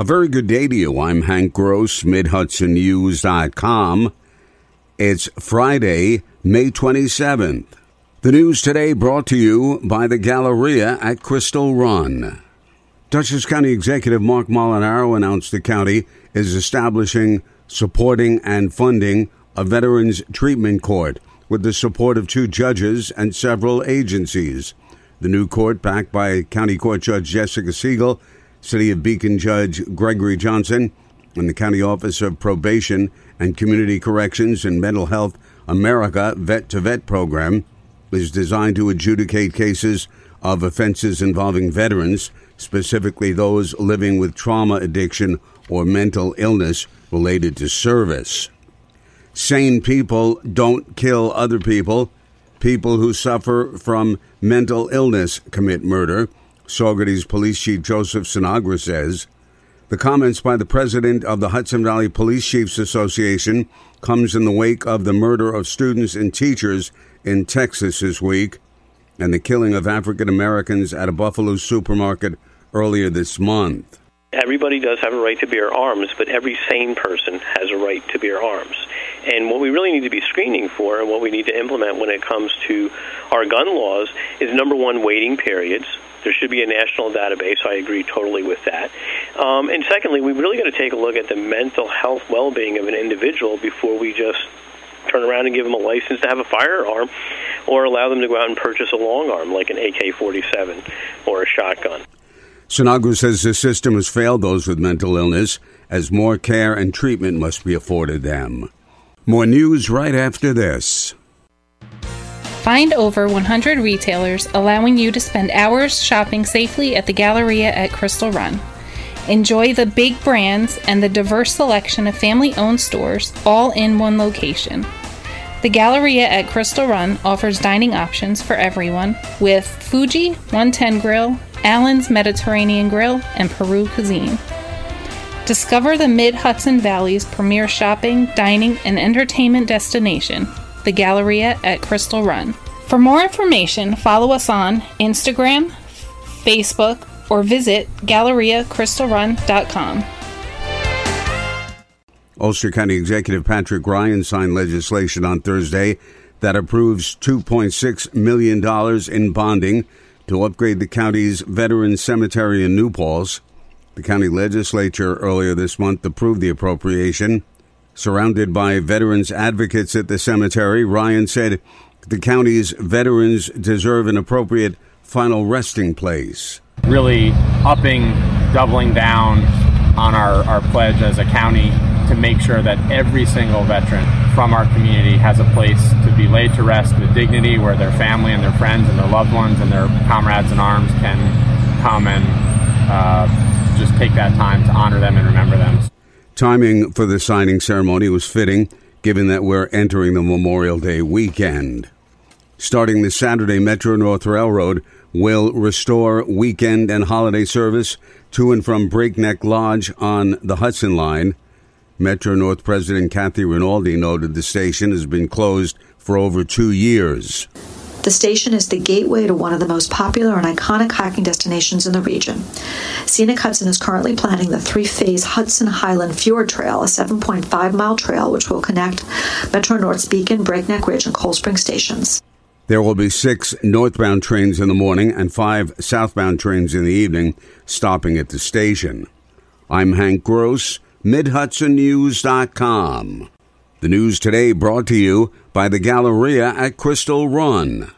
A very good day to you. I'm Hank Gross, MidHudsonNews.com. It's Friday, May 27th. The news today brought to you by the Galleria at Crystal Run. Dutchess County Executive Mark Molinaro announced the county is establishing, supporting, and funding a Veterans Treatment Court with the support of two judges and several agencies. The new court, backed by County Court Judge Jessica Siegel, City of Beacon Judge Gregory Johnson, and the County Office of Probation and Community Corrections and Mental Health America Vet to Vet program, is designed to adjudicate cases of offenses involving veterans, specifically those living with trauma addiction or mental illness related to service. Sane people don't kill other people. People who suffer from mental illness commit murder Saugerties Police Chief Joseph Sinagra says. The comments by the president of the Hudson Valley Police Chiefs Association comes in the wake of the murder of students and teachers in Texas this week and the killing of African Americans at a Buffalo supermarket earlier this month. Everybody does have a right to bear arms, but every sane person has a right to bear arms. And what we really need to be screening for and what we need to implement when it comes to our gun laws is number one, waiting periods. There should be a national database. I agree totally with that. Um, and secondly, we really got to take a look at the mental health well being of an individual before we just turn around and give them a license to have a firearm or allow them to go out and purchase a long arm like an AK 47 or a shotgun. Sinagra says the system has failed those with mental illness as more care and treatment must be afforded them. More news right after this. Find over 100 retailers allowing you to spend hours shopping safely at the Galleria at Crystal Run. Enjoy the big brands and the diverse selection of family owned stores all in one location. The Galleria at Crystal Run offers dining options for everyone with Fuji 110 Grill, Allen's Mediterranean Grill, and Peru Cuisine. Discover the Mid Hudson Valley's premier shopping, dining, and entertainment destination the Galleria at Crystal Run. For more information, follow us on Instagram, Facebook, or visit GalleriaCrystalRun.com. Ulster County Executive Patrick Ryan signed legislation on Thursday that approves $2.6 million in bonding to upgrade the county's Veterans Cemetery in New Paltz. The county legislature earlier this month approved the appropriation. Surrounded by veterans advocates at the cemetery, Ryan said the county's veterans deserve an appropriate final resting place. Really upping, doubling down on our, our pledge as a county to make sure that every single veteran from our community has a place to be laid to rest with dignity where their family and their friends and their loved ones and their comrades in arms can come and uh, just take that time to honor them and remember them. Timing for the signing ceremony was fitting, given that we're entering the Memorial Day weekend. Starting this Saturday, Metro North Railroad will restore weekend and holiday service to and from Breakneck Lodge on the Hudson Line. Metro North President Kathy Rinaldi noted the station has been closed for over two years. The station is the gateway to one of the most popular and iconic hiking destinations in the region. Scenic Hudson is currently planning the three phase Hudson Highland Fjord Trail, a 7.5 mile trail which will connect Metro North's Beacon, Breakneck Ridge, and Cold Spring stations. There will be six northbound trains in the morning and five southbound trains in the evening, stopping at the station. I'm Hank Gross, MidHudsonNews.com. The news today brought to you by the Galleria at Crystal Run.